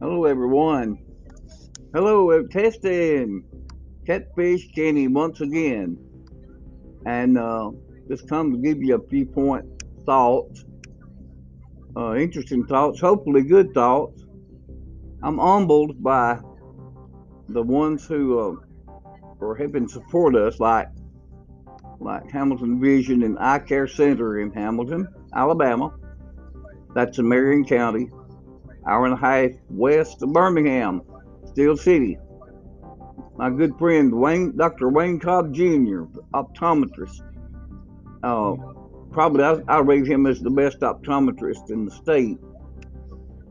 Hello, everyone. Hello, testing Catfish Kenny once again. And uh, just come to give you a few point thoughts, uh, interesting thoughts, hopefully good thoughts. I'm humbled by the ones who uh, are helping support us, like like Hamilton Vision and Eye Care Center in Hamilton, Alabama. That's in Marion County, hour and a half west of Birmingham, Steel City. My good friend Wayne, Dr. Wayne Cobb Jr., optometrist. Uh, probably I, I rate him as the best optometrist in the state.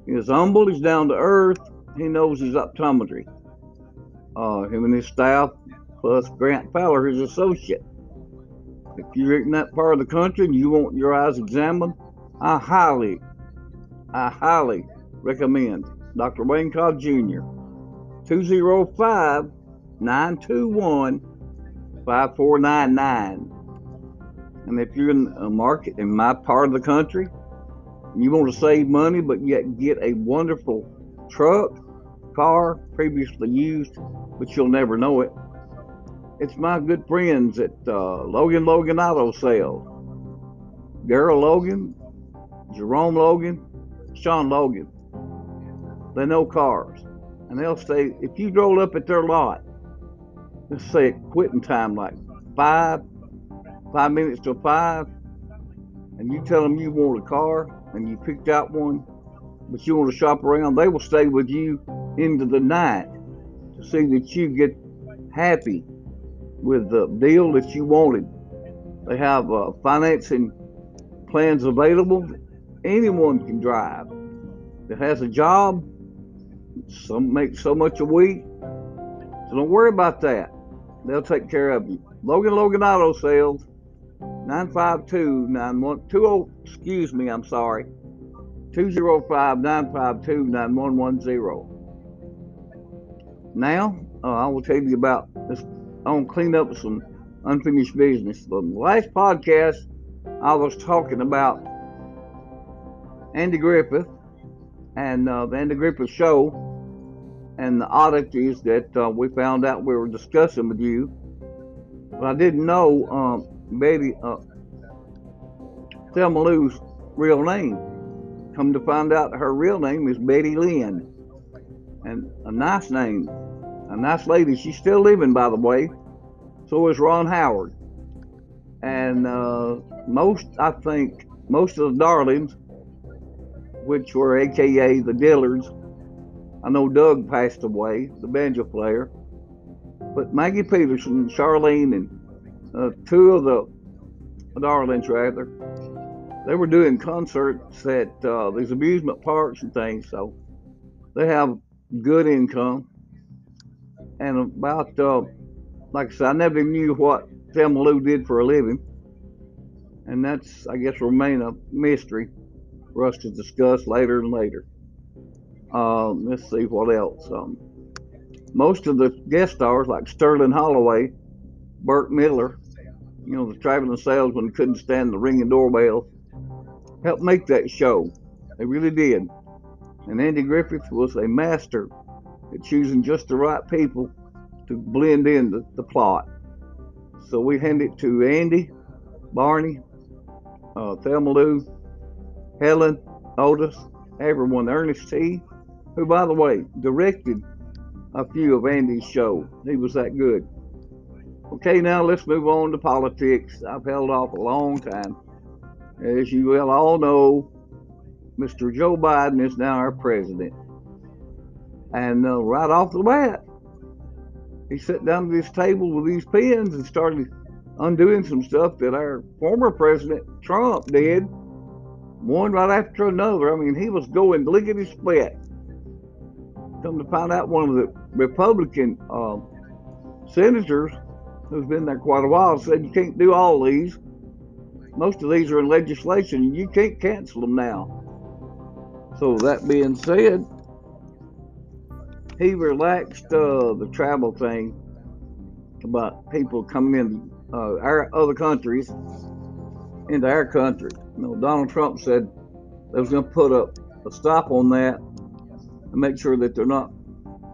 He's humble, he's down to earth, he knows his optometry. Uh, him and his staff, plus Grant Fowler, his associate. If you're in that part of the country and you want your eyes examined, I highly, I highly recommend Dr. Wayne Cobb Jr. 205 921 5499. And if you're in a market in my part of the country, you want to save money but yet get a wonderful truck, car, previously used, but you'll never know it, it's my good friends at uh, Logan Logan Auto Sales. Daryl Logan, Jerome Logan, Sean Logan. They know cars. And they'll say, if you drove up at their lot, let's say at quitting time, like five, five minutes to five, and you tell them you want a car and you picked out one, but you want to shop around, they will stay with you into the night to see that you get happy with the deal that you wanted. They have uh, financing plans available. Anyone can drive that has a job. Some make so much a week. So don't worry about that. They'll take care of you. Logan Logan Auto Sales, 952 9120. Excuse me, I'm sorry. 205 952 9110. Now, uh, I will tell you about this I want to clean up some unfinished business. The last podcast, I was talking about Andy Griffith and uh, the Andy Griffith Show and the oddities that uh, we found out we were discussing with you. But I didn't know um, Betty uh, Thelma Lou's real name. Come to find out, her real name is Betty Lynn, and a nice name a nice lady. She's still living, by the way. So is Ron Howard. And uh, most, I think, most of the Darlings, which were AKA the Dillards, I know Doug passed away, the banjo player. But Maggie Peterson, Charlene, and uh, two of the Darlings, rather, they were doing concerts at uh, these amusement parks and things. So they have good income and about uh, like I said, I never knew what Thelma Lou did for a living, and that's I guess remain a mystery for us to discuss later and later. Um, let's see what else. Um, most of the guest stars, like Sterling Holloway, Burt Miller, you know, the traveling salesman couldn't stand the ringing doorbell, helped make that show. They really did. And Andy Griffith was a master at choosing just the right people to blend in the, the plot. So we hand it to Andy, Barney, uh, Thelma Lou, Helen, Otis, everyone, Ernest T., who, by the way, directed a few of Andy's shows. He was that good. Okay, now let's move on to politics. I've held off a long time. As you well all know, Mr. Joe Biden is now our president. And uh, right off the bat, he sat down at this table with these pens and started undoing some stuff that our former president Trump did, one right after another. I mean, he was going lickety split. Come to find out, one of the Republican uh, senators who's been there quite a while said you can't do all these. Most of these are in legislation. You can't cancel them now. So that being said, he relaxed uh, the travel thing about people coming in uh, our other countries into our country. You know, Donald Trump said they was going to put a, a stop on that and make sure that they're not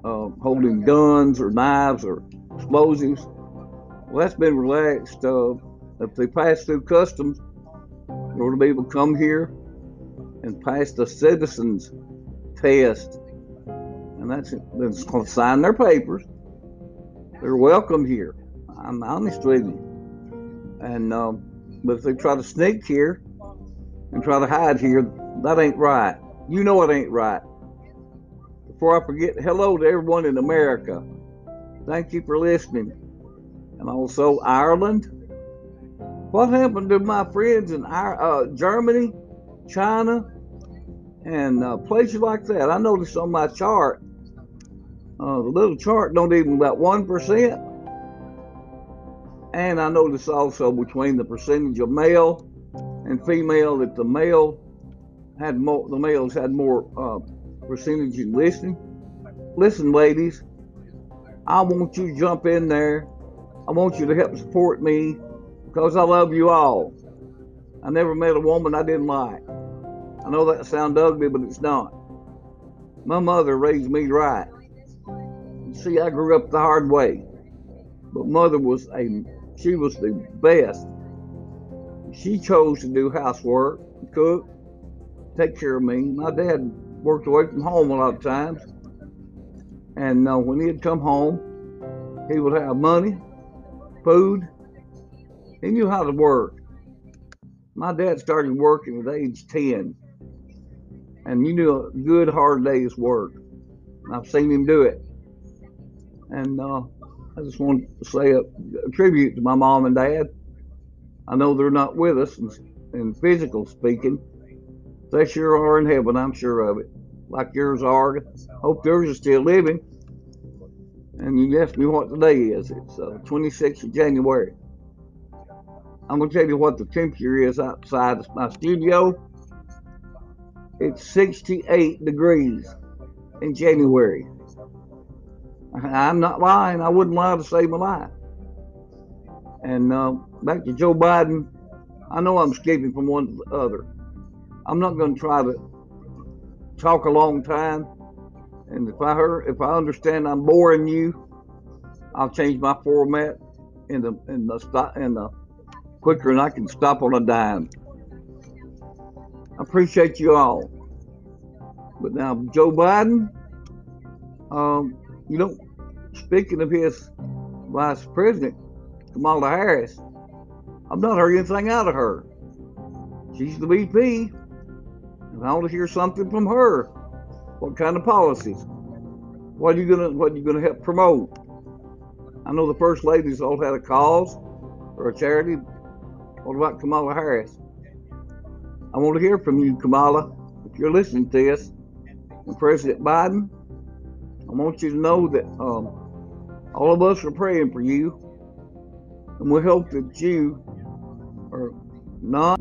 uh, holding guns or knives or explosives. Well, that's been relaxed. Uh, if they pass through customs, they're going to be able to come here and pass the citizens test. And that's that's going to sign their papers. They're welcome here. I'm honest with you. And um, but if they try to sneak here and try to hide here, that ain't right. You know it ain't right. Before I forget, hello to everyone in America. Thank you for listening. And also Ireland. What happened to my friends in uh, Germany, China, and uh, places like that? I noticed on my chart, uh, the little chart don't even about one percent. And I noticed also between the percentage of male and female that the male had more, the males had more uh, percentage in listening. Listen, ladies, I want you to jump in there. I want you to help support me because I love you all. I never met a woman I didn't like. I know that sounds ugly, but it's not. My mother raised me right. See, I grew up the hard way, but mother was a she was the best. She chose to do housework, cook, take care of me. My dad worked away from home a lot of times, and uh, when he'd come home, he would have money, food, he knew how to work. My dad started working at age 10, and you knew a good, hard day's work. I've seen him do it. And uh, I just want to say a, a, tribute to my mom and dad. I know they're not with us in, in physical speaking. They sure are in heaven, I'm sure of it. Like yours are. Hope yours is still living. And you asked me what today is. It's uh, 26th of January. I'm going to tell you what the temperature is outside my studio. It's 68 degrees in January. I'm not lying. I wouldn't lie to save my life. And uh, back to Joe Biden. I know I'm escaping from one to the other. I'm not going to try to talk a long time. And if I heard, if I understand I'm boring you, I'll change my format in the in the in the quicker than I can stop on a dime. I appreciate you all. But now, Joe Biden, um, you know, speaking of his vice president, Kamala Harris, I've not heard anything out of her. She's the VP, and I want to hear something from her. What kind of policies? What are you gonna What are you gonna help promote? I know the first ladies all had a cause or a charity what about Kamala Harris? I want to hear from you, Kamala, if you're listening to this. And President Biden, I want you to know that um, all of us are praying for you. And we hope that you are not.